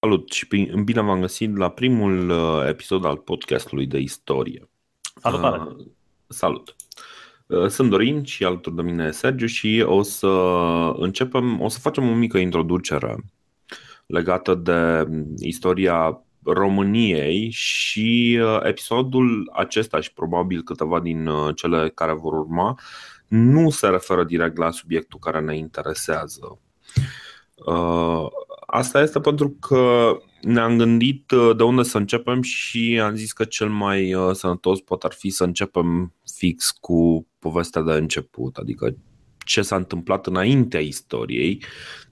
Salut și bine v-am găsit la primul uh, episod al podcastului de istorie. Salutare! Uh, salut! Uh, sunt Dorin și alături de mine Sergiu și o să începem, o să facem o mică introducere legată de istoria României și uh, episodul acesta și probabil câteva din uh, cele care vor urma nu se referă direct la subiectul care ne interesează. Uh, asta este pentru că ne-am gândit de unde să începem și am zis că cel mai sănătos poate ar fi să începem fix cu povestea de început, adică ce s-a întâmplat înaintea istoriei,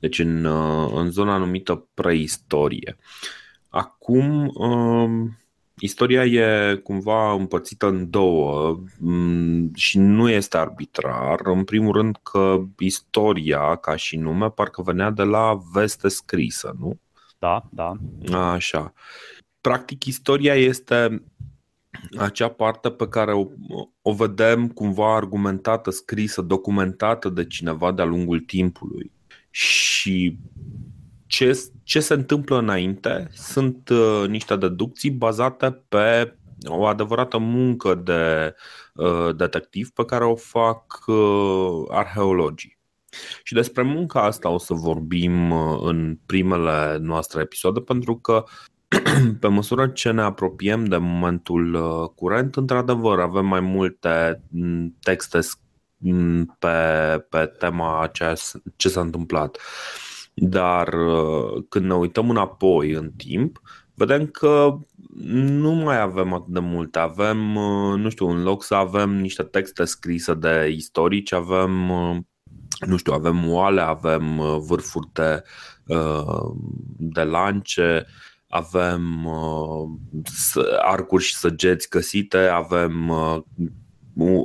deci în, în zona numită preistorie. Acum, um, istoria e cumva împărțită în două um, și nu este arbitrar. În primul rând că istoria, ca și nume, parcă venea de la veste scrisă, nu? Da, da. Așa. Practic, istoria este acea parte pe care o, o vedem cumva argumentată, scrisă, documentată de cineva de-a lungul timpului. Și ce, ce se întâmplă înainte sunt uh, niște deducții bazate pe o adevărată muncă de uh, detectiv pe care o fac uh, arheologii. Și despre munca asta o să vorbim uh, în primele noastre episoade, pentru că pe măsură ce ne apropiem de momentul uh, curent, într-adevăr, avem mai multe mm, texte mm, pe, pe tema aceea ce s-a întâmplat. Dar uh, când ne uităm înapoi în timp, vedem că nu mai avem atât de multe. Avem, uh, nu știu, în loc să avem niște texte scrise de istorici, avem, uh, nu știu, avem oale, avem vârfuri de, de lance, avem arcuri și săgeți găsite, avem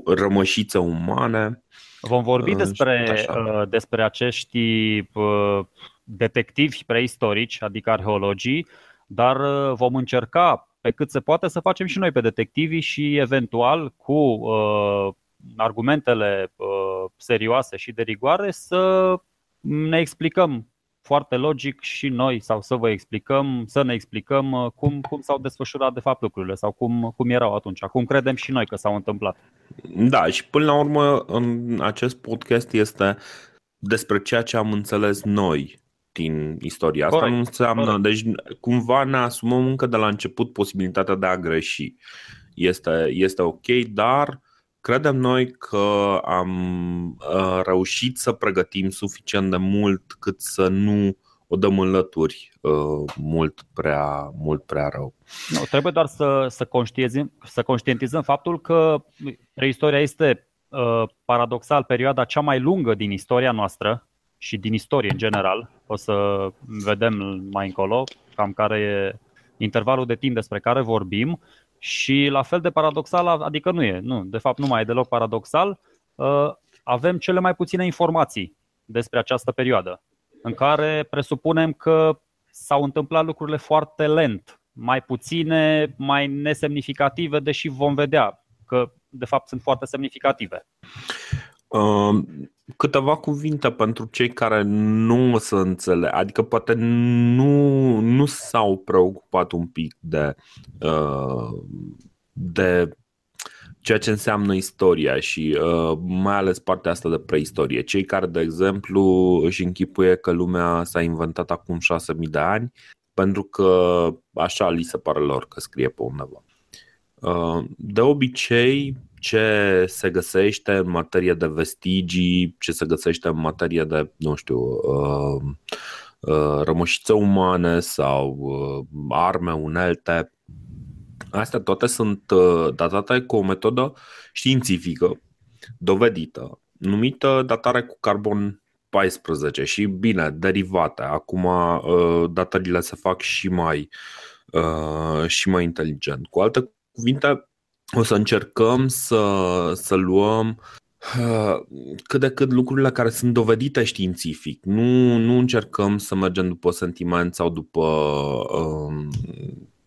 rămășițe umane. Vom vorbi despre, uh, despre acești uh, detectivi preistorici, adică arheologii, dar uh, vom încerca pe cât se poate să facem și noi pe detectivi și eventual cu uh, argumentele uh, serioase și de rigoare să ne explicăm foarte logic și noi sau să vă explicăm, să ne explicăm uh, cum, cum s-au desfășurat de fapt lucrurile sau cum, cum erau atunci, cum credem și noi că s-au întâmplat. Da, și până la urmă în acest podcast este despre ceea ce am înțeles noi din istoria asta. Corect, nu înseamnă, corect. deci cumva ne asumăm încă de la început posibilitatea de a greși. Este, este ok, dar Credem noi că am uh, reușit să pregătim suficient de mult cât să nu o dăm în lături uh, mult, prea, mult prea rău. Nu, trebuie doar să, să, conștientizăm, să conștientizăm faptul că preistoria este uh, paradoxal perioada cea mai lungă din istoria noastră și din istorie în general. O să vedem mai încolo cam care e intervalul de timp despre care vorbim și la fel de paradoxal, adică nu e, nu, de fapt nu mai e deloc paradoxal, uh, avem cele mai puține informații despre această perioadă, în care presupunem că s-au întâmplat lucrurile foarte lent, mai puține, mai nesemnificative, deși vom vedea că de fapt sunt foarte semnificative. Uh, câteva cuvinte pentru cei care nu o să înțeleg, adică poate nu, nu s-au preocupat un pic de, uh, de ceea ce înseamnă istoria și uh, mai ales partea asta de preistorie. Cei care, de exemplu, își închipuie că lumea s-a inventat acum 6000 de ani pentru că așa li se pare lor că scrie pe undeva. De obicei, ce se găsește în materie de vestigii, ce se găsește în materie de, nu știu, uh, uh, rămășițe umane sau uh, arme, unelte. Astea toate sunt datate cu o metodă științifică, dovedită, numită datare cu carbon 14 și bine, derivate. Acum datările se fac și mai, și mai inteligent. Cu alte cuvinte, o să încercăm să, să luăm uh, cât de cât lucrurile care sunt dovedite științific. Nu, nu încercăm să mergem după sentiment sau după, um,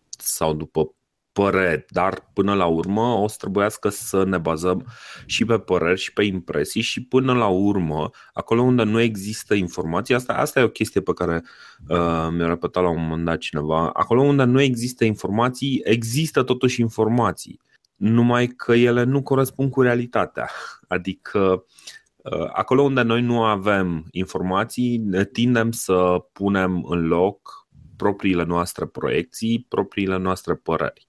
sau după păreri, dar până la urmă o să trebuiască să ne bazăm și pe păreri și pe impresii și până la urmă, acolo unde nu există informații, asta, asta e o chestie pe care uh, mi-a repetat la un moment dat cineva, acolo unde nu există informații, există totuși informații, numai că ele nu corespund cu realitatea. Adică uh, acolo unde noi nu avem informații, ne tindem să punem în loc propriile noastre proiecții, propriile noastre păreri.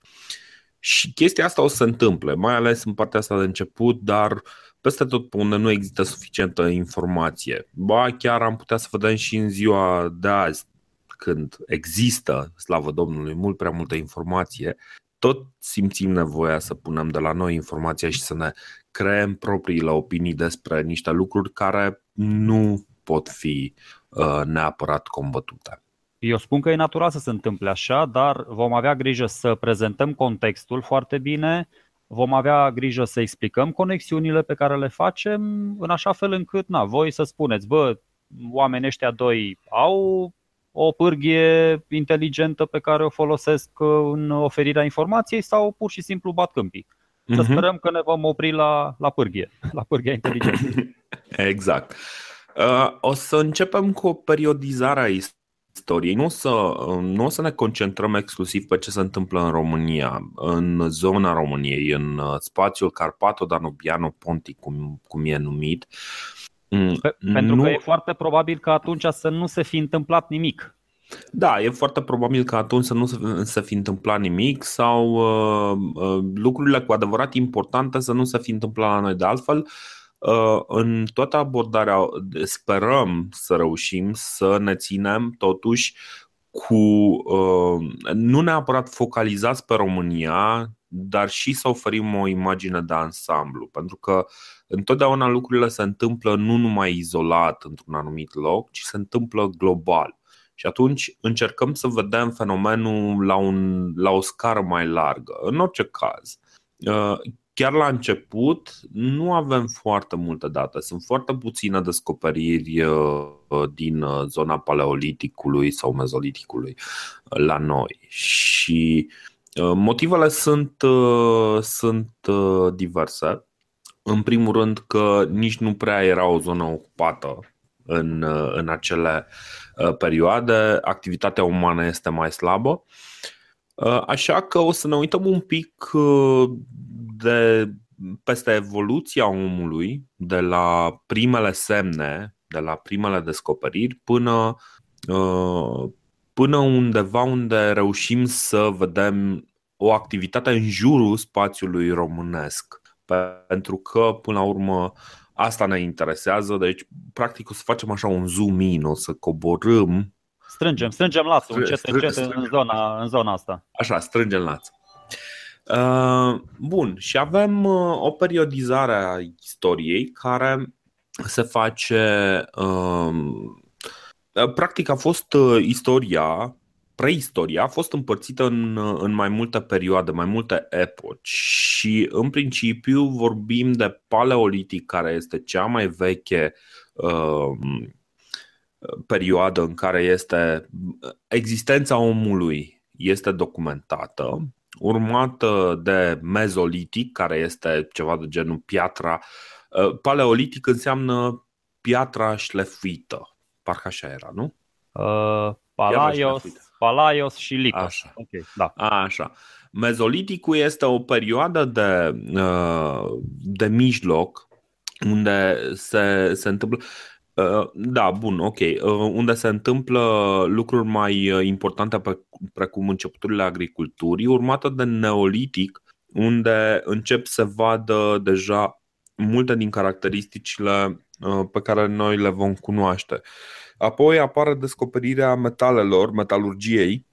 Și chestia asta o să se întâmple, mai ales în partea asta de început, dar peste tot pe unde nu există suficientă informație. Ba, chiar am putea să vedem și în ziua de azi, când există, slavă Domnului, mult prea multă informație, tot simțim nevoia să punem de la noi informația și să ne creăm propriile opinii despre niște lucruri care nu pot fi uh, neapărat combătute. Eu spun că e natural să se întâmple așa, dar vom avea grijă să prezentăm contextul foarte bine, vom avea grijă să explicăm conexiunile pe care le facem, în așa fel încât, na, voi să spuneți, bă, oamenii ăștia doi au o pârghie inteligentă pe care o folosesc în oferirea informației sau pur și simplu bat câmpii. Să uh-huh. sperăm că ne vom opri la, la pârghie, la pârghia inteligentă. exact. Uh, o să începem cu o periodizare a istoriei. Nu o, să, nu o să ne concentrăm exclusiv pe ce se întâmplă în România, în zona României, în uh, spațiul Carpato-Danubiano-Pontic, cum, cum e numit. Mm, pentru nu... că e foarte probabil că atunci să nu se fi întâmplat nimic. Da, e foarte probabil că atunci să nu se, se fi întâmplat nimic sau uh, uh, lucrurile cu adevărat importante să nu se fi întâmplat la noi de altfel. Uh, Uh, în toată abordarea sperăm să reușim să ne ținem totuși cu uh, nu neapărat focalizați pe România, dar și să oferim o imagine de ansamblu, pentru că întotdeauna lucrurile se întâmplă nu numai izolat într-un anumit loc, ci se întâmplă global. Și atunci încercăm să vedem fenomenul la, un, la o scară mai largă. În orice caz, uh, chiar la început nu avem foarte multe date. Sunt foarte puține descoperiri uh, din uh, zona paleoliticului sau mezoliticului uh, la noi. Și motivele sunt, sunt diverse. În primul rând că nici nu prea era o zonă ocupată în, în acele perioade, activitatea umană este mai slabă. Așa că o să ne uităm un pic de peste evoluția omului, de la primele semne, de la primele descoperiri, până, uh, până undeva unde reușim să vedem o activitate în jurul spațiului românesc. Pentru că, până la urmă, asta ne interesează, deci, practic, o să facem așa un zoom in, o să coborâm. Strângem, strângem lațul încet, încet în zona, în zona asta. Așa, strângem lațul. Uh, bun, și avem uh, o periodizare a istoriei care se face. Um, uh, practic, a fost istoria, preistoria, a fost împărțită în, în mai multe perioade, mai multe epoci. Și, în principiu, vorbim de paleolitic, care este cea mai veche perioadă în care este existența omului este documentată urmată de mezolitic, care este ceva de genul piatra. Uh, paleolitic înseamnă piatra șlefuită. Parcă așa era, nu? Uh, palaios, palaios și licos. Așa. Okay, da. așa. Mezoliticul este o perioadă de, uh, de mijloc unde se, se întâmplă. Uh, da, bun, ok. Uh, unde se întâmplă lucruri mai uh, importante pe, precum începuturile agriculturii, urmată de neolitic, unde încep să vadă deja multe din caracteristicile pe care noi le vom cunoaște. Apoi apare descoperirea metalelor, metalurgiei,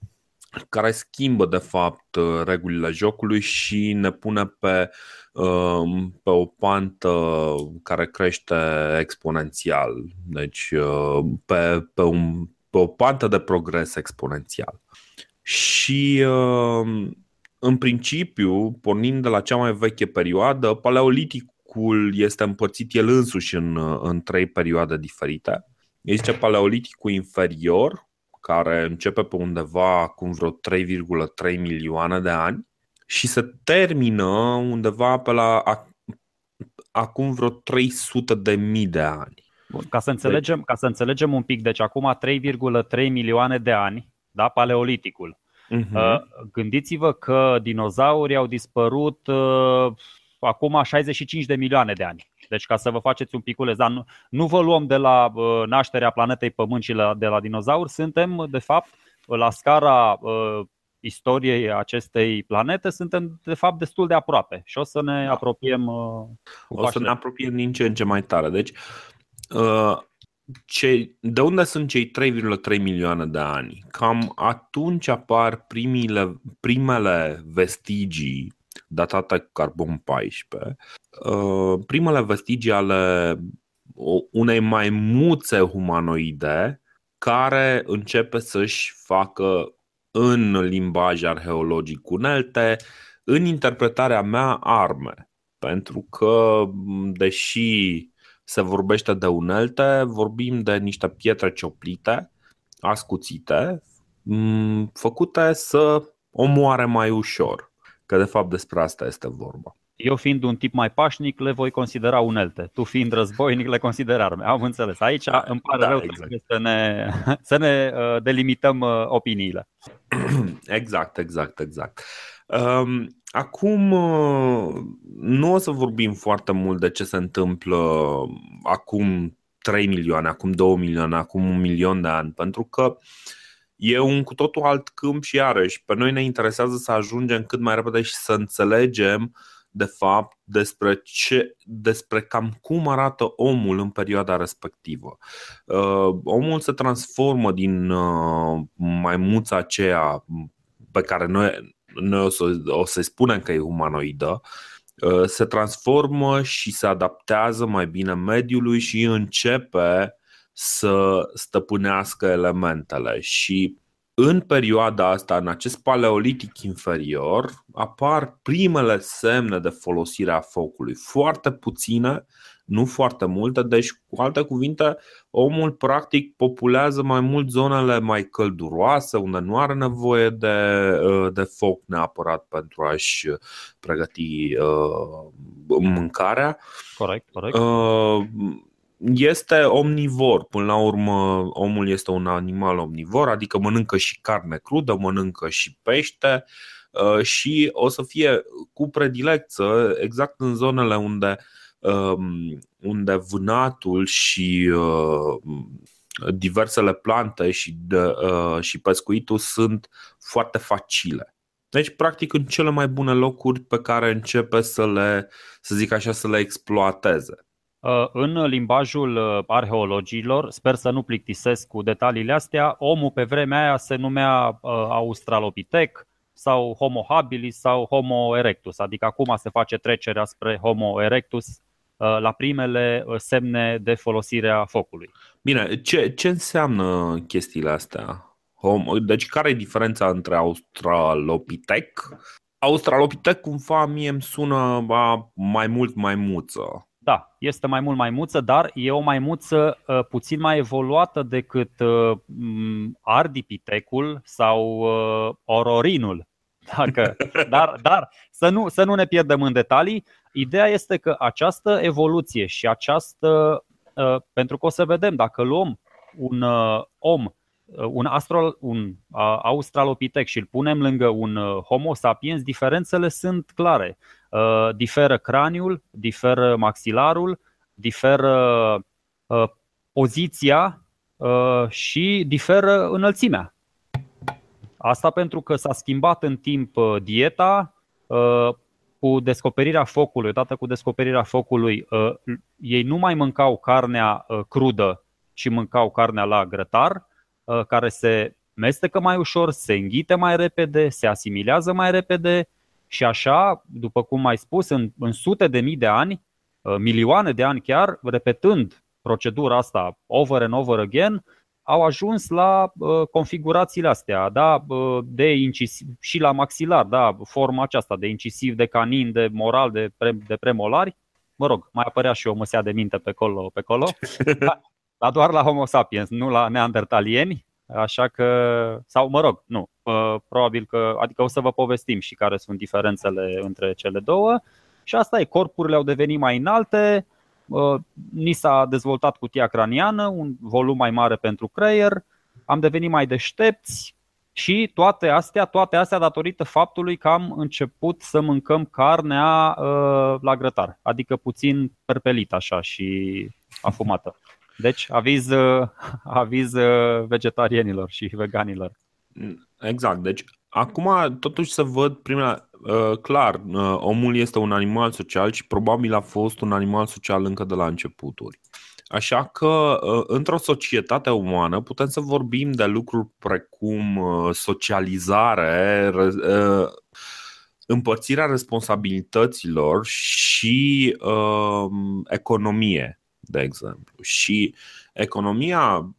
care schimbă de fapt regulile jocului și ne pune pe uh, Um, pe o pantă care crește exponențial, deci uh, pe, pe, un, pe o pantă de progres exponențial. Și um, în principiu, pornind de la cea mai veche perioadă, paleoliticul este împărțit el însuși în, în trei perioade diferite. Este paleoliticul inferior, care începe pe undeva acum vreo 3,3 milioane de ani și se termină undeva pe la acum vreo 300 de mii de ani. Bun, ca, să înțelegem, ca să înțelegem un pic, deci acum 3,3 milioane de ani, da, paleoliticul. Uh-huh. Gândiți-vă că dinozaurii au dispărut uh, acum 65 de milioane de ani. Deci ca să vă faceți un piculeț, dar nu, nu vă luăm de la uh, nașterea planetei Pământ și la, de la dinozauri, suntem de fapt la scara uh, istoriei acestei planete, suntem de fapt destul de aproape și o să ne da. apropiem. Uh, o să ne apropiem din ce în ce mai tare. Deci, uh, ce, de unde sunt cei 3,3 milioane de ani? Cam atunci apar primile, primele vestigii datate cu carbon 14, uh, primele vestigii ale unei maimuțe humanoide care începe să-și facă în limbaj arheologic unelte, în interpretarea mea arme. Pentru că, deși se vorbește de unelte, vorbim de niște pietre cioplite, ascuțite, făcute să omoare mai ușor. Că de fapt despre asta este vorba. Eu fiind un tip mai pașnic, le voi considera unelte. Tu fiind războinic, le consider arme. Am înțeles. Aici da, îmi pare da, rău exact. să ne, să ne uh, delimităm uh, opiniile. Exact, exact, exact. Um, acum uh, nu o să vorbim foarte mult de ce se întâmplă acum 3 milioane, acum 2 milioane, acum un milion de ani, pentru că uh, E un cu totul alt câmp și iarăși pe noi ne interesează să ajungem cât mai repede și să înțelegem de fapt despre, ce, despre cam cum arată omul în perioada respectivă. Uh, omul se transformă din uh, maimuța aceea pe care noi, noi o, să, o să-i spunem că e humanoidă, uh, se transformă și se adaptează mai bine mediului și începe să stăpânească elementele și în perioada asta, în acest paleolitic inferior, apar primele semne de folosire a focului. Foarte puține, nu foarte multe, deci, cu alte cuvinte, omul practic populează mai mult zonele mai călduroase, unde nu are nevoie de, de foc neapărat pentru a-și pregăti uh, mâncarea. Corect, corect. Uh, este omnivor. Până la urmă, omul este un animal omnivor, adică mănâncă și carne crudă, mănâncă și pește uh, și o să fie cu predilecță exact în zonele unde, um, unde vânatul și uh, diversele plante și, de, uh, și pescuitul sunt foarte facile. Deci, practic, în cele mai bune locuri pe care începe să le, să zic așa, să le exploateze. Uh, în limbajul uh, arheologilor, sper să nu plictisesc cu detaliile astea, omul pe vremea aia se numea uh, Australopithec sau Homo habilis sau Homo erectus, adică acum se face trecerea spre Homo erectus la primele semne de folosire a focului. Bine, ce, ce înseamnă chestiile astea? Deci care e diferența între Australopithec? Australopithec cumva mie îmi sună mai mult maimuță. Da, este mai mult maimuță, dar e o maimuță uh, puțin mai evoluată decât uh, ardipitecul sau uh, ororinul. Dacă, dar dar să, nu, să nu ne pierdem în detalii. Ideea este că această evoluție și această. Uh, pentru că o să vedem, dacă luăm un uh, om Uh, un, astro, un uh, australopitec și îl punem lângă un uh, homo sapiens, diferențele sunt clare. Diferă craniul, diferă maxilarul, diferă poziția și diferă înălțimea. Asta pentru că s-a schimbat în timp dieta, cu descoperirea focului, odată cu descoperirea focului, ei nu mai mâncau carnea crudă, ci mâncau carnea la grătar, Uh, care se mestecă mai ușor, se înghite mai repede, se asimilează mai repede și așa, după cum ai spus, în, în sute de mii de ani, uh, milioane de ani chiar, repetând procedura asta over and over again, au ajuns la uh, configurațiile astea, da, uh, de incisiv, și la maxilar, da, forma aceasta de incisiv, de canin, de moral, de, pre, de premolari. Mă rog, mai apărea și o măsea de minte pe acolo, pe acolo. dar doar la Homo sapiens, nu la neandertalieni. Așa că, sau mă rog, nu, probabil că, adică o să vă povestim și care sunt diferențele între cele două. Și asta e, corpurile au devenit mai înalte, ni s-a dezvoltat cutia craniană, un volum mai mare pentru creier, am devenit mai deștepți și toate astea, toate astea datorită faptului că am început să mâncăm carnea uh, la grătar, adică puțin perpelit așa și afumată. Deci aviz, uh, aviz uh, vegetarienilor și veganilor. Exact. Deci acum totuși să văd prima uh, clar, uh, omul este un animal social și probabil a fost un animal social încă de la începuturi. Așa că, uh, într-o societate umană, putem să vorbim de lucruri precum uh, socializare, uh, împărțirea responsabilităților și uh, economie, de exemplu. Și economia,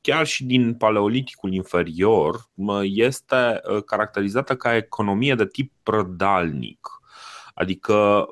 chiar și din paleoliticul inferior, este caracterizată ca economie de tip prădalnic. Adică,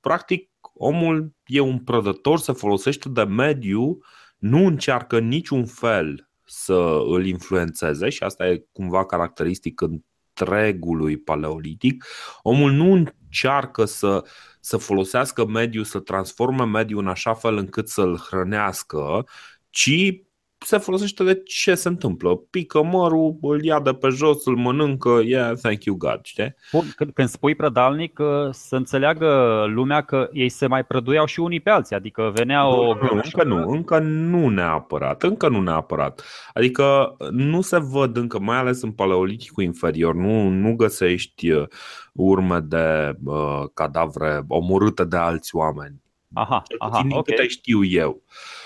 practic, omul e un prădător, se folosește de mediu, nu încearcă niciun fel să îl influențeze și asta e cumva caracteristic întregului paleolitic. Omul nu încearcă să, să folosească mediul, să transforme mediul în așa fel încât să-l hrănească, ci se folosește de ce se întâmplă. Pică mărul, îl ia de pe jos, îl mănâncă, yeah, thank you God, știi? Când, când spui prădalnic, uh, să înțeleagă lumea că ei se mai prăduiau și unii pe alții, adică venea o... Nu, nu, încă nu, încă nu neapărat, încă nu neapărat. Adică nu se văd încă, mai ales în paleoliticul inferior, nu, nu găsești uh, urme de uh, cadavre omorâte de alți oameni. Aha, aha, din okay. câte știu eu. Uh,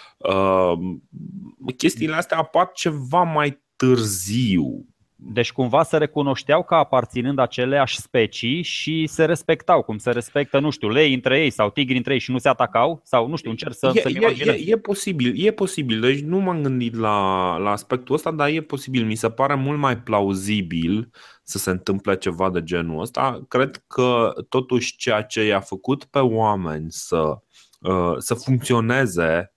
chestiile astea apar ceva mai târziu. Deci cumva se recunoșteau ca aparținând aceleași specii și se respectau, cum se respectă, nu știu, lei între ei sau tigri între ei și nu se atacau? Sau nu știu, încerc să e, e, e, e posibil, e posibil. Deci nu m-am gândit la, la aspectul ăsta, dar e posibil. Mi se pare mult mai plauzibil să se întâmple ceva de genul ăsta. Cred că totuși ceea ce i-a făcut pe oameni să, uh, să funcționeze Uh,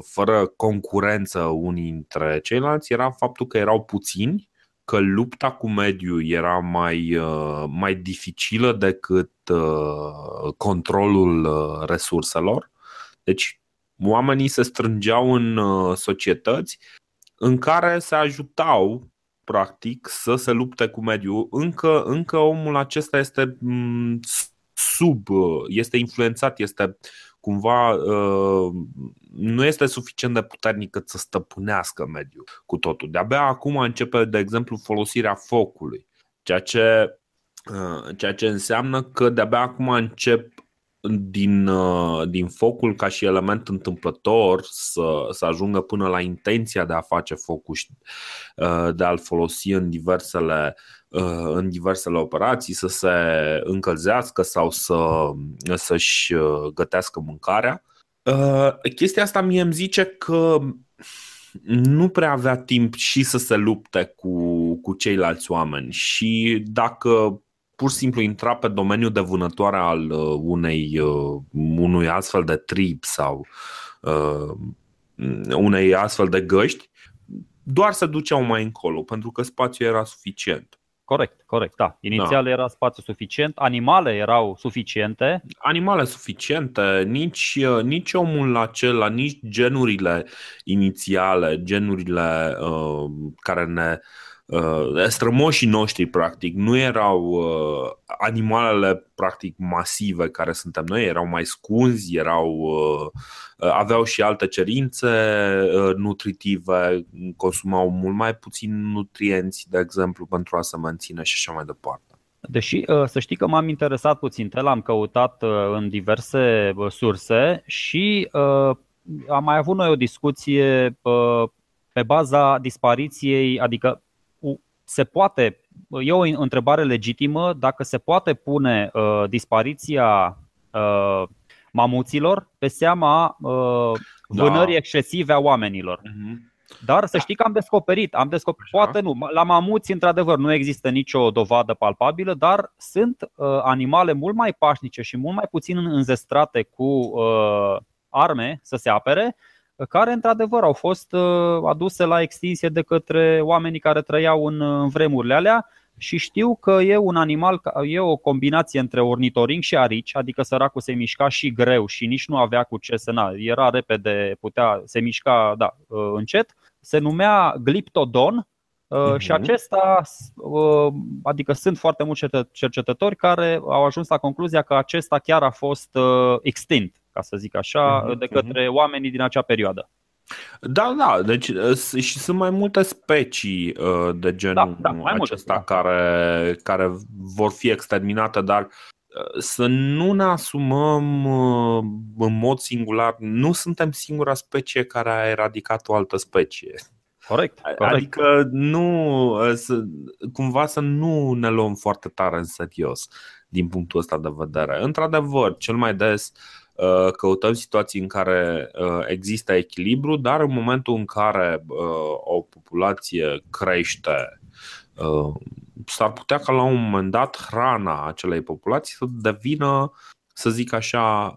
fără concurență unii dintre ceilalți era faptul că erau puțini, că lupta cu mediul era mai, uh, mai dificilă decât uh, controlul resurselor. Deci oamenii se strângeau în societăți în care se ajutau practic să se lupte cu mediul. Încă, încă omul acesta este mm, sub, este influențat, este cumva uh, nu este suficient de puternic cât să stăpânească mediul cu totul. De-abia acum începe, de exemplu, folosirea focului, ceea ce, uh, ceea ce înseamnă că de-abia acum încep din, uh, din focul ca și element întâmplător să, să ajungă până la intenția de a face focul și de a-l folosi în diversele Uh, în diversele operații, să se încălzească sau să, să-și uh, gătească mâncarea. Uh, chestia asta mie îmi zice că nu prea avea timp și să se lupte cu, cu ceilalți oameni și dacă pur și simplu intra pe domeniul de vânătoare al unei, unui astfel de trip sau uh, unei astfel de găști, doar se duceau mai încolo, pentru că spațiul era suficient. Corect, corect, da. Inițial da. era spațiu suficient, animale erau suficiente. Animale suficiente, nici, nici omul acela, nici genurile inițiale, genurile uh, care ne uh, strămoșii noștri, practic, nu erau uh, animalele, practic, masive care suntem noi, erau mai scunzi, erau, uh, aveau și alte cerințe uh, nutritive, consumau mult mai puțin nutrienți, de exemplu, pentru a se menține și așa mai departe. Deși uh, să știi că m-am interesat puțin, l-am căutat uh, în diverse uh, surse și am mai avut noi o discuție pe baza dispariției, adică se poate, e o întrebare legitimă dacă se poate pune uh, dispariția uh, mamuților pe seama uh, da. vânării da. excesive a oamenilor. Uh-huh. Dar să știi că am descoperit, am descoperit, Așa. poate nu, la mamuți într-adevăr nu există nicio dovadă palpabilă, dar sunt uh, animale mult mai pașnice și mult mai puțin înzestrate cu uh, arme să se apere care într-adevăr au fost aduse la extinsie de către oamenii care trăiau în vremurile alea și știu că e un animal, e o combinație între ornitoring și arici, adică săracul se mișca și greu și nici nu avea cu ce să na, era repede, putea, se mișca da, încet, se numea gliptodon uh-huh. și acesta, uh, adică sunt foarte mulți cercetători care au ajuns la concluzia că acesta chiar a fost uh, extint, ca să zic așa, uh-huh. de către oamenii din acea perioadă. Da, da, deci uh, și sunt mai multe specii uh, de genul da, da, acesta multe, care, care vor fi exterminate, dar uh, să nu ne asumăm în mod singular, nu suntem singura specie care a eradicat o altă specie. Corect, corect. Adică nu, să, cumva să nu ne luăm foarte tare în serios din punctul ăsta de vedere. Într-adevăr, cel mai des uh, Uh, căutăm situații în care uh, există echilibru, dar în momentul în care uh, o populație crește, s-ar putea ca la un moment dat hrana acelei populații să devină, să zic așa,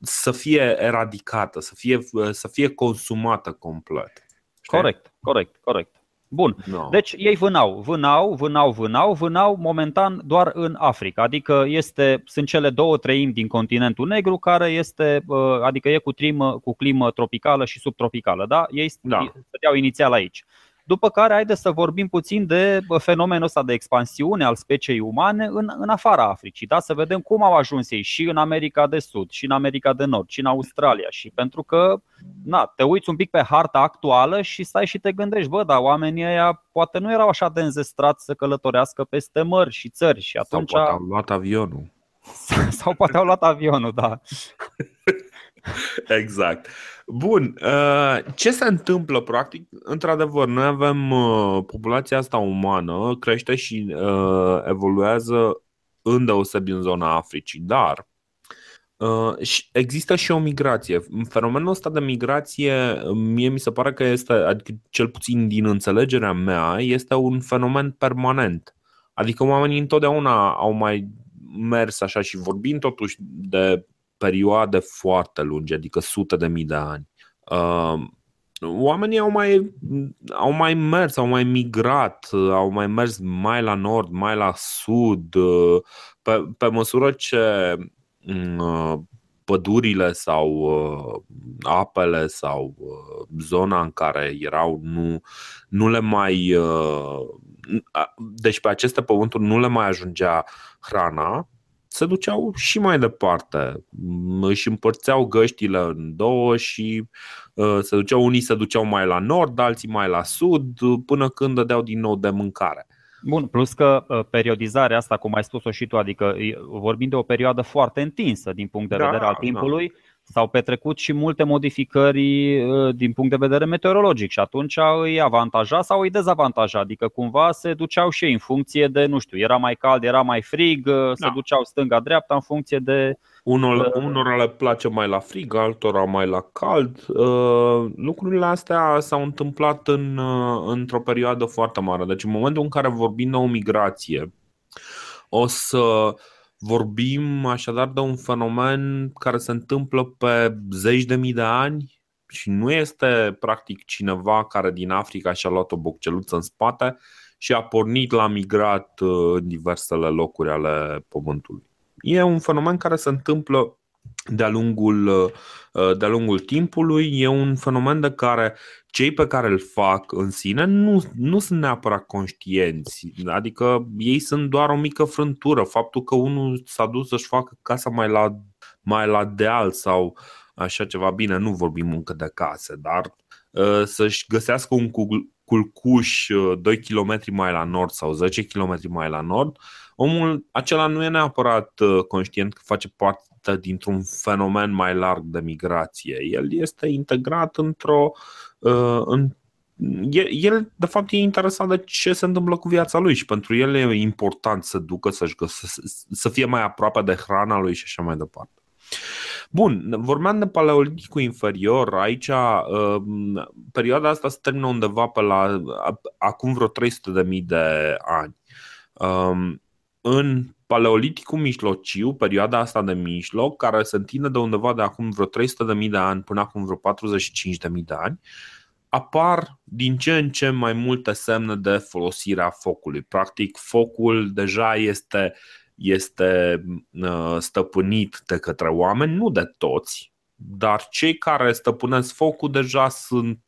să fie eradicată, să fie, să fie consumată complet. Corect, corect, corect. Bun. No. Deci ei vânau, vânau, vânau, vânau, vânau momentan doar în Africa. Adică este, sunt cele două treimi din continentul negru care este, uh, adică e cu, trimă, cu climă tropicală și subtropicală. Da? Ei da. stăteau inițial aici. După care, haideți să vorbim puțin de fenomenul ăsta de expansiune al speciei umane în, în afara Africii, da? să vedem cum au ajuns ei și în America de Sud, și în America de Nord, și în Australia. Și pentru că na, te uiți un pic pe harta actuală și stai și te gândești, bă, dar oamenii ăia poate nu erau așa de înzestrați să călătorească peste mări și țări. Și atunci... Sau poate au luat avionul. Sau poate au luat avionul, da. exact. Bun. Uh, ce se întâmplă practic? Într-adevăr, noi avem uh, populația asta umană, crește și uh, evoluează îndeosebi în zona Africii, dar există și o migrație. Fenomenul ăsta de migrație, mie mi se pare că este, adică cel puțin din înțelegerea mea, este un fenomen permanent. Adică oamenii întotdeauna au mai mers așa și vorbim totuși de perioade foarte lungi, adică sute de mii de ani. Uh, oamenii au mai, au mai mers, au mai migrat, au mai mers mai la nord, mai la sud, uh, pe, pe măsură ce uh, pădurile sau apele sau zona în care erau nu, nu le mai. Deci pe aceste pământuri nu le mai ajungea hrana, se duceau și mai departe. Își împărțeau găștile în două și uh, se duceau, unii se duceau mai la nord, alții mai la sud, până când dădeau din nou de mâncare. Bun, plus că uh, periodizarea asta, cum ai spus-o și tu, adică vorbim de o perioadă foarte întinsă din punct de da, vedere al timpului, da s-au petrecut și multe modificări uh, din punct de vedere meteorologic și atunci îi avantaja sau îi dezavantaja, adică cumva se duceau și ei în funcție de, nu știu, era mai cald, era mai frig, uh, se da. duceau stânga-dreapta în funcție de... Unor, uh, unora le place mai la frig, altora mai la cald. Lucrurile astea s-au întâmplat în, într-o perioadă foarte mare. Deci în momentul în care vorbim de o migrație, o să Vorbim așadar de un fenomen care se întâmplă pe zeci de mii de ani și nu este practic cineva care din Africa și-a luat o bocceluță în spate și a pornit la migrat uh, în diversele locuri ale pământului. E un fenomen care se întâmplă de-a lungul, uh, de-a lungul timpului. E un fenomen de care cei pe care îl fac în sine nu, nu sunt neapărat conștienți. Adică ei sunt doar o mică frântură. Faptul că unul s-a dus să-și facă casa mai la, mai la deal sau așa ceva, bine, nu vorbim încă de case, dar uh, să-și găsească un culcuș 2 uh, km mai la nord sau 10 km mai la nord, omul acela nu e neapărat conștient că face parte dintr-un fenomen mai larg de migrație. El este integrat într-o. Uh, în, el, de fapt, e interesat de ce se întâmplă cu viața lui și pentru el e important să ducă, să-și găsă, să fie mai aproape de hrana lui și așa mai departe. Bun, vorbeam de paleoliticul inferior, aici uh, perioada asta se termină undeva pe la acum vreo 300.000 de ani. Um, în Paleoliticul mijlociu, perioada asta de mijloc, care se întinde de undeva de acum vreo 300.000 de ani până acum vreo 45.000 de ani, apar din ce în ce mai multe semne de folosire a focului. Practic, focul deja este, este uh, stăpânit de către oameni, nu de toți, dar cei care stăpânesc focul deja sunt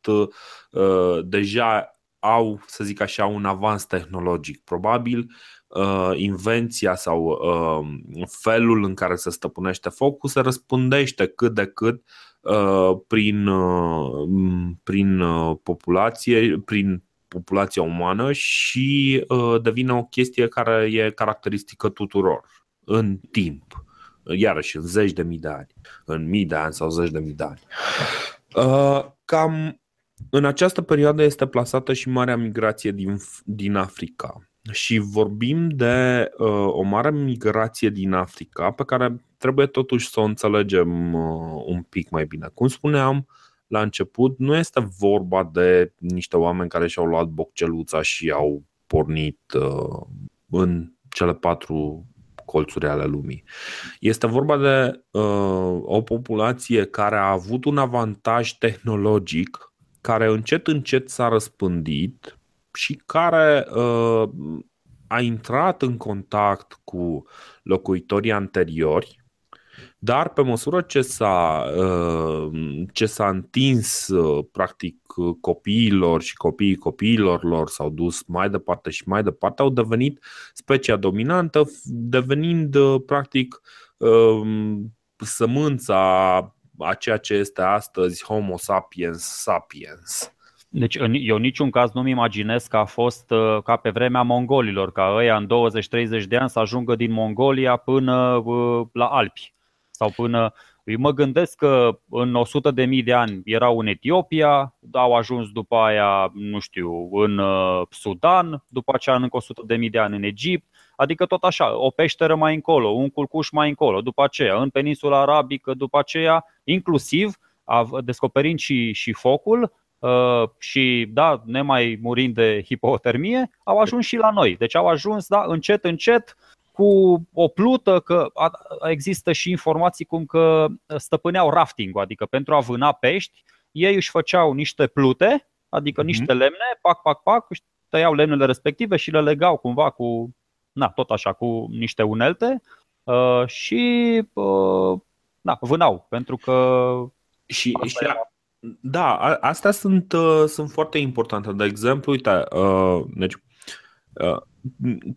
uh, deja au, să zic așa, un avans tehnologic. Probabil uh, invenția sau uh, felul în care se stăpânește focul se răspundește cât de cât uh, prin, uh, prin uh, populație, prin populația umană și uh, devine o chestie care e caracteristică tuturor în timp. Iarăși, în zeci de mii de ani, în mii de ani sau zeci de mii de ani. Uh, cam în această perioadă este plasată și marea migrație din, din Africa. Și vorbim de uh, o mare migrație din Africa pe care trebuie totuși să o înțelegem uh, un pic mai bine. Cum spuneam la început, nu este vorba de niște oameni care și-au luat bocceluța și au pornit uh, în cele patru colțuri ale lumii. Este vorba de uh, o populație care a avut un avantaj tehnologic care încet încet s-a răspândit și care uh, a intrat în contact cu locuitorii anteriori, dar pe măsură ce s-a, uh, ce s-a întins uh, practic copiilor și copiii copiilor lor s-au dus mai departe și mai departe, au devenit specia dominantă, devenind uh, practic uh, sămânța a ceea ce este astăzi Homo sapiens sapiens. Deci eu niciun caz nu-mi imaginez că a fost uh, ca pe vremea mongolilor, ca ăia în 20-30 de ani să ajungă din Mongolia până uh, la Alpi. Sau până eu mă gândesc că în 100 de mii de ani erau în Etiopia, au ajuns după aia, nu știu, în uh, Sudan, după aceea încă 100 de mii de ani în Egipt, adică tot așa, o peșteră mai încolo, un culcuș mai încolo, după aceea în peninsula arabică, după aceea, inclusiv descoperind și, și focul, Uh, și da, nemai murind de hipotermie, au ajuns și la noi. Deci au ajuns, da, încet, încet, cu o plută, că există și informații cum că stăpâneau rafting adică pentru a vâna pești, ei își făceau niște plute, adică mm-hmm. niște lemne, pac, pac, pac, își tăiau lemnele respective și le legau cumva cu, na, tot așa, cu niște unelte uh, și uh, na, vânau, pentru că și, și da, astea sunt, uh, sunt foarte importante. De exemplu, uite, uh, deci, uh,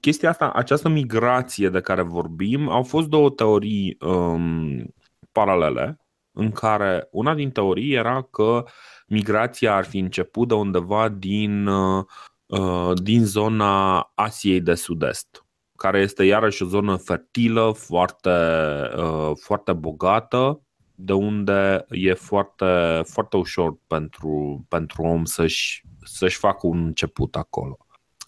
chestia asta, această migrație de care vorbim, au fost două teorii um, paralele, în care una din teorii era că migrația ar fi început de undeva din, uh, din zona Asiei de Sud-Est, care este iarăși o zonă fertilă, foarte, uh, foarte bogată, de unde e foarte, foarte ușor pentru, pentru om să-și, să-și facă un început acolo.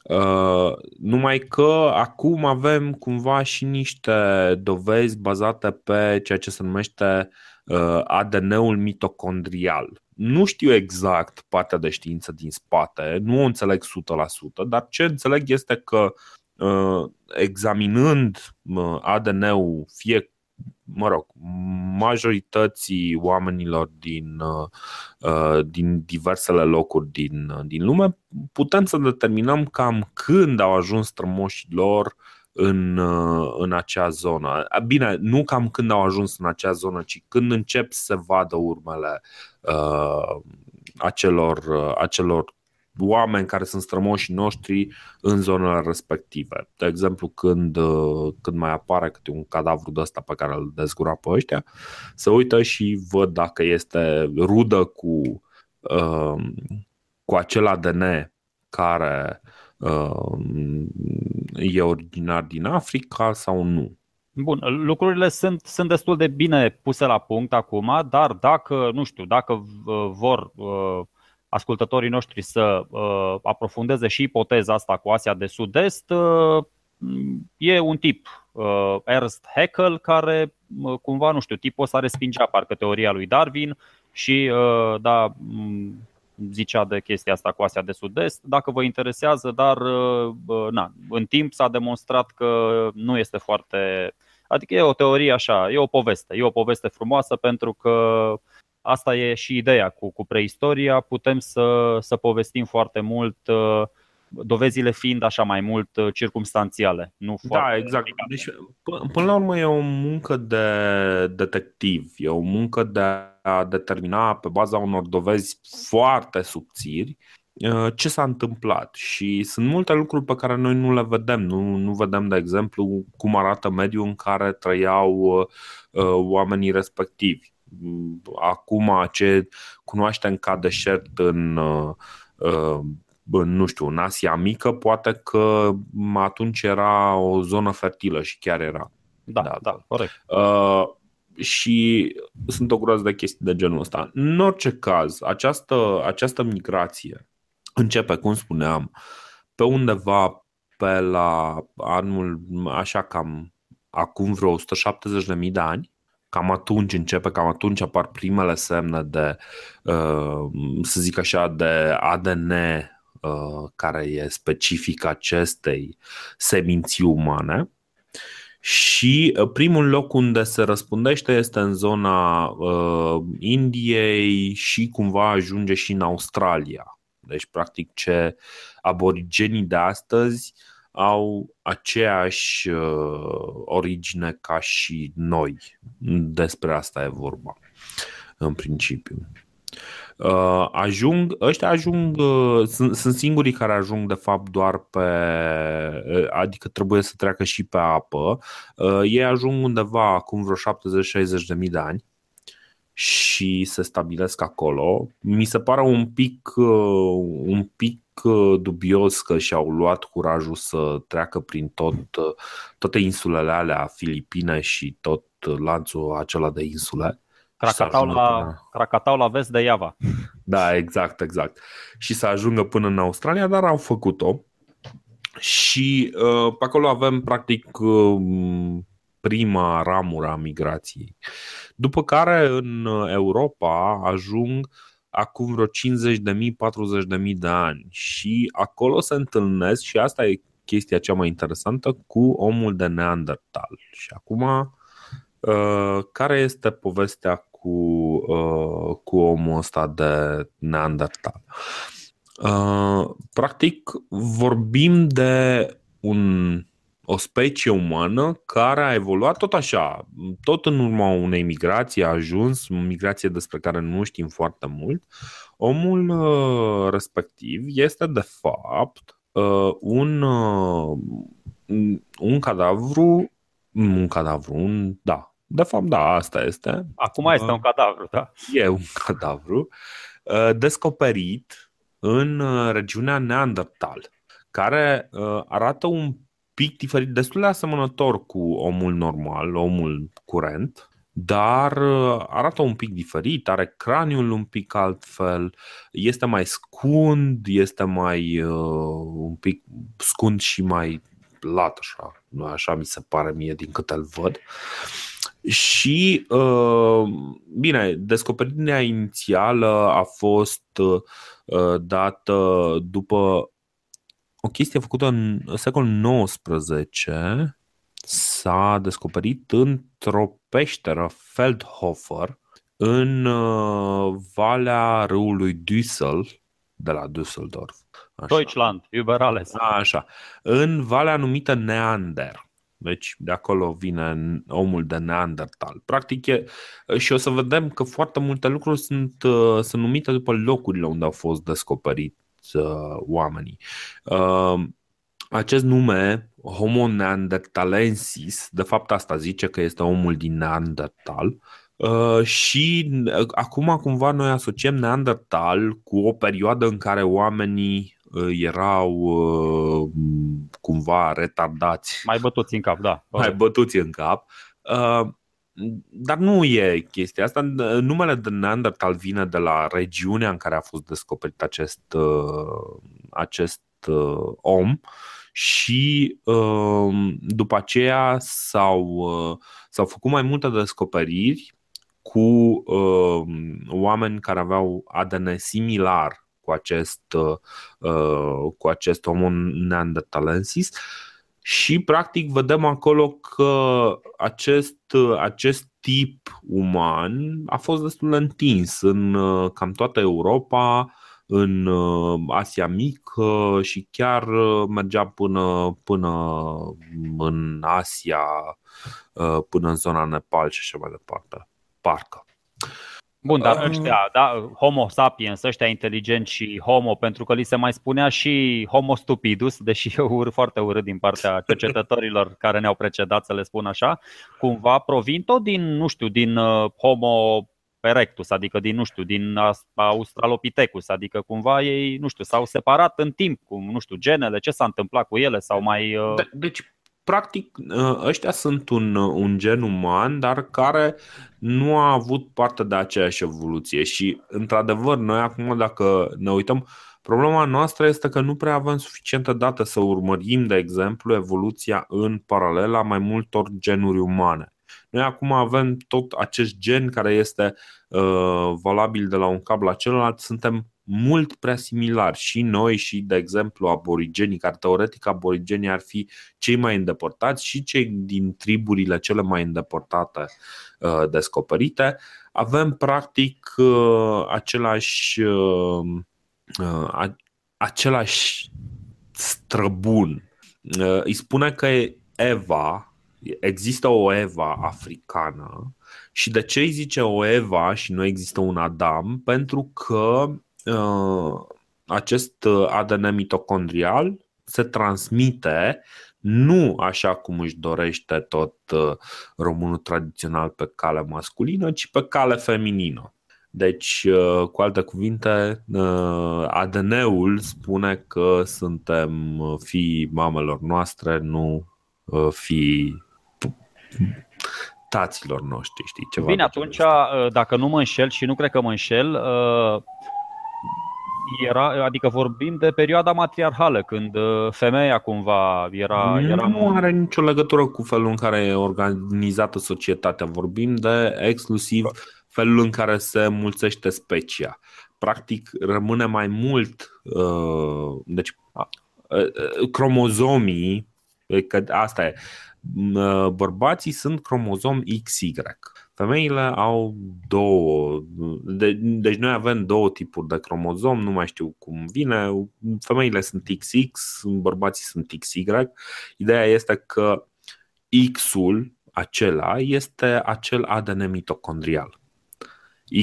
Uh, numai că acum avem cumva și niște dovezi bazate pe ceea ce se numește uh, ADN-ul mitocondrial. Nu știu exact partea de știință din spate, nu o înțeleg 100%, dar ce înțeleg este că uh, examinând uh, ADN-ul fie mă rog, majorității oamenilor din, uh, din diversele locuri din, din lume, putem să determinăm cam când au ajuns strămoșii lor în, uh, în acea zonă. Bine, nu cam când au ajuns în acea zonă, ci când încep să vadă urmele uh, acelor, uh, acelor oameni care sunt strămoșii noștri în zonele respective. De exemplu, când, uh, când mai apare câte un cadavru de ăsta pe care îl dezgura pe ăștia, se uită și văd dacă este rudă cu, uh, cu acel ADN care uh, e originar din Africa sau nu. Bun, lucrurile sunt, sunt destul de bine puse la punct acum, dar dacă, nu știu, dacă uh, vor uh, ascultătorii noștri să uh, aprofundeze și ipoteza asta cu Asia de Sud-Est, uh, e un tip, uh, Ernst Haeckel, care uh, cumva, nu știu, tipul ăsta respingea parcă teoria lui Darwin și uh, da, zicea de chestia asta cu Asia de Sud-Est, dacă vă interesează, dar na, în timp s-a demonstrat că nu este foarte. Adică e o teorie așa, e o poveste, e o poveste frumoasă pentru că asta e și ideea cu, cu preistoria, putem să, să povestim foarte mult dovezile fiind așa mai mult uh, circumstanțiale. Nu da, exact. Deci, până la urmă e o muncă de detectiv, e o muncă de a determina pe baza unor dovezi foarte subțiri uh, ce s-a întâmplat și sunt multe lucruri pe care noi nu le vedem. Nu, nu vedem, de exemplu, cum arată mediul în care trăiau uh, oamenii respectivi. Acum, ce cunoaștem ca deșert în uh, nu știu, în Asia Mică, poate că atunci era o zonă fertilă și chiar era. Da, da, da corect. Uh, și sunt o groază de chestii de genul ăsta. În orice caz, această, această migrație începe, cum spuneam, pe undeva pe la anul, așa cam acum vreo 170.000 de ani, cam atunci începe, cam atunci apar primele semne de, uh, să zic așa, de ADN Uh, care e specific acestei seminții umane. Și uh, primul loc unde se răspundește este în zona uh, Indiei și cumva ajunge și în Australia. Deci, practic, ce aborigenii de astăzi au aceeași uh, origine ca și noi. Despre asta e vorba, în principiu. Uh, ajung, ăștia ajung, uh, sunt, sunt singurii care ajung de fapt doar pe, uh, adică trebuie să treacă și pe apă. Ei ajung undeva acum vreo 70-60 de mii de ani și se stabilesc acolo. Mi se pare un pic, un pic dubios că și-au luat curajul să treacă prin tot, toate insulele alea, Filipine și tot lanțul acela de insule. Krakatau la, Krakatau la vest de Iava. Da, exact, exact. Și să ajungă până în Australia, dar au făcut-o. Și uh, pe acolo avem practic uh, prima ramură a migrației. După care în Europa ajung acum vreo 50.000, 40.000 de ani și acolo se întâlnesc și asta e chestia cea mai interesantă cu omul de Neandertal. Și acum, uh, care este povestea cu, uh, cu omul ăsta de Neandertal. Uh, practic, vorbim de un, o specie umană care a evoluat tot așa, tot în urma unei migrații a ajuns, o migrație despre care nu știm foarte mult. Omul uh, respectiv este de fapt uh, un, uh, un cadavru un cadavru, un, da, de fapt, da, asta este. Acum este un cadavru, da? E un cadavru uh, descoperit în uh, regiunea Neandertal, care uh, arată un pic diferit, destul de asemănător cu omul normal, omul curent, dar arată un pic diferit, are craniul un pic altfel, este mai scund, este mai uh, un pic scund și mai lat, așa, așa mi se pare mie din câte îl văd. Uh, și, uh, bine, descoperirea inițială a fost uh, dată după o chestie făcută în secolul XIX. S-a descoperit într-o peșteră Feldhofer în uh, valea râului Düssel, de la Düsseldorf. Așa. Deutschland, über alles. Așa. În valea numită Neander. Deci de acolo vine omul de Neandertal. Practic e, și o să vedem că foarte multe lucruri sunt, uh, sunt numite după locurile unde au fost descoperiți uh, oamenii. Uh, acest nume, Homo neandertalensis, de fapt asta zice că este omul din Neandertal, Uh, și uh, acum cumva noi asociem Neandertal cu o perioadă în care oamenii erau uh, cumva retardați. Mai bătuți în cap, da. Mai bătuți în cap. Uh, dar nu e chestia asta. Numele de Neandertal vine de la regiunea în care a fost descoperit acest, uh, acest om și după aceea s-au, s-au făcut mai multe descoperiri cu oameni care aveau ADN similar cu acest, cu acest Homo neanderthalensis și practic vedem acolo că acest, acest tip uman a fost destul de întins în cam toată Europa, în uh, Asia Mică și chiar uh, mergea până, până în Asia, uh, până în zona Nepal și așa mai departe. Parcă. Bun, dar ăștia, da, Homo sapiens, ăștia inteligenți și Homo, pentru că li se mai spunea și Homo stupidus, deși eu urât foarte urât din partea cercetătorilor care ne-au precedat, să le spun așa, cumva provin tot din, nu știu, din Homo erectus, adică din, nu știu, din Australopithecus, adică cumva ei, nu știu, s-au separat în timp cu, nu știu, genele, ce s-a întâmplat cu ele sau mai... Uh, de, deci, practic, uh, ăștia sunt un, un gen uman, dar care nu a avut parte de aceeași evoluție și, într-adevăr, noi acum, dacă ne uităm, Problema noastră este că nu prea avem suficientă dată să urmărim, de exemplu, evoluția în paralel a mai multor genuri umane. Noi acum avem tot acest gen care este uh, valabil de la un cap la celălalt, suntem mult prea similari și noi și, de exemplu, aborigenii, care teoretic aborigenii ar fi cei mai îndepărtați și cei din triburile cele mai îndepărtate uh, descoperite, avem practic uh, același, uh, uh, același străbun. Uh, îi spune că Eva, există o Eva africană și de ce îi zice o Eva și nu există un Adam? Pentru că uh, acest ADN mitocondrial se transmite nu așa cum își dorește tot uh, românul tradițional pe cale masculină, ci pe cale feminină. Deci, uh, cu alte cuvinte, uh, ADN-ul spune că suntem fii mamelor noastre, nu fii taților noștri, știi? Ceva Bine, atunci, uh, dacă nu mă înșel și nu cred că mă înșel, uh, era, adică vorbim de perioada matriarhală, când uh, femeia cumva era... era... Nu are nicio legătură cu felul în care e organizată societatea. Vorbim de exclusiv felul în care se mulțește specia. Practic, rămâne mai mult. Deci, cromozomii, că asta e, bărbații sunt cromozom XY. Femeile au două, de, deci noi avem două tipuri de cromozom, nu mai știu cum vine. Femeile sunt XX, bărbații sunt XY. Ideea este că X-ul acela este acel ADN mitocondrial.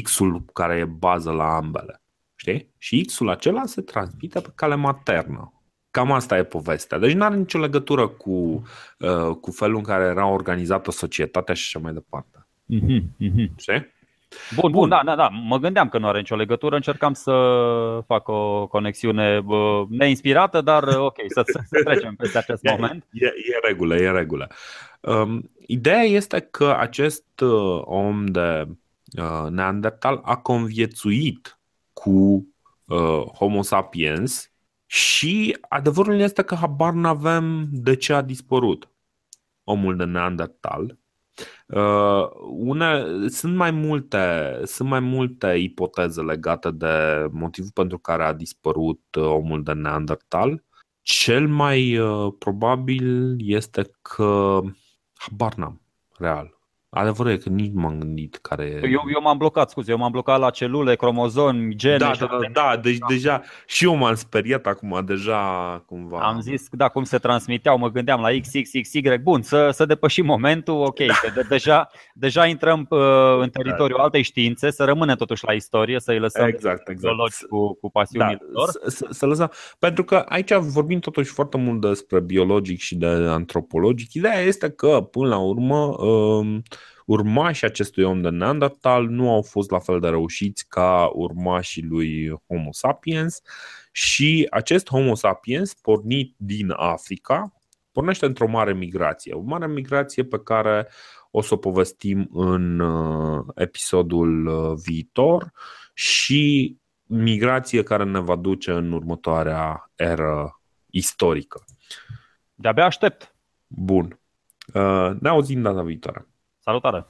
X-ul care e bază la ambele. Știi? Și X-ul acela se transmite pe cale maternă. Cam asta e povestea. Deci nu are nicio legătură cu, uh, cu felul în care era organizată societatea și așa mai departe. Mm-hmm, mm-hmm. Știi? Bun, bun, da, da, da. Mă gândeam că nu are nicio legătură, încercam să fac o conexiune bă, neinspirată, dar ok, să, să trecem peste acest e, moment. E, e regulă, e regulă. Um, ideea este că acest uh, om de uh, Neandertal a conviețuit cu uh, Homo sapiens și adevărul este că habar nu avem de ce a dispărut omul de Neandertal. Uh, une, sunt, mai multe, sunt mai multe ipoteze legate de motivul pentru care a dispărut uh, omul de Neandertal. Cel mai uh, probabil este că habar n-am, real. Adevărul e că nici m-am gândit care e... Eu, eu m-am blocat, scuze, eu m-am blocat la celule, cromozomi, gene Da, da, da, da, deci da. deja și eu m-am speriat acum, deja cumva Am zis, da, cum se transmiteau, mă gândeam la XXXY, bun, să, să depășim momentul, ok, da. că de, deja, deja intrăm uh, în teritoriul da. altei științe, să rămânem totuși la istorie, să-i lăsăm exact, exact. cu, cu pasiunile da, lor să, să lăsăm, pentru că aici vorbim totuși foarte mult despre biologic și de antropologic, ideea este că, până la urmă, uh, urmașii acestui om de Neandertal nu au fost la fel de reușiți ca urmașii lui Homo sapiens și acest Homo sapiens, pornit din Africa, pornește într-o mare migrație. O mare migrație pe care o să o povestim în uh, episodul uh, viitor și migrație care ne va duce în următoarea eră istorică. De-abia aștept. Bun. Uh, ne auzim data viitoare. Salutare!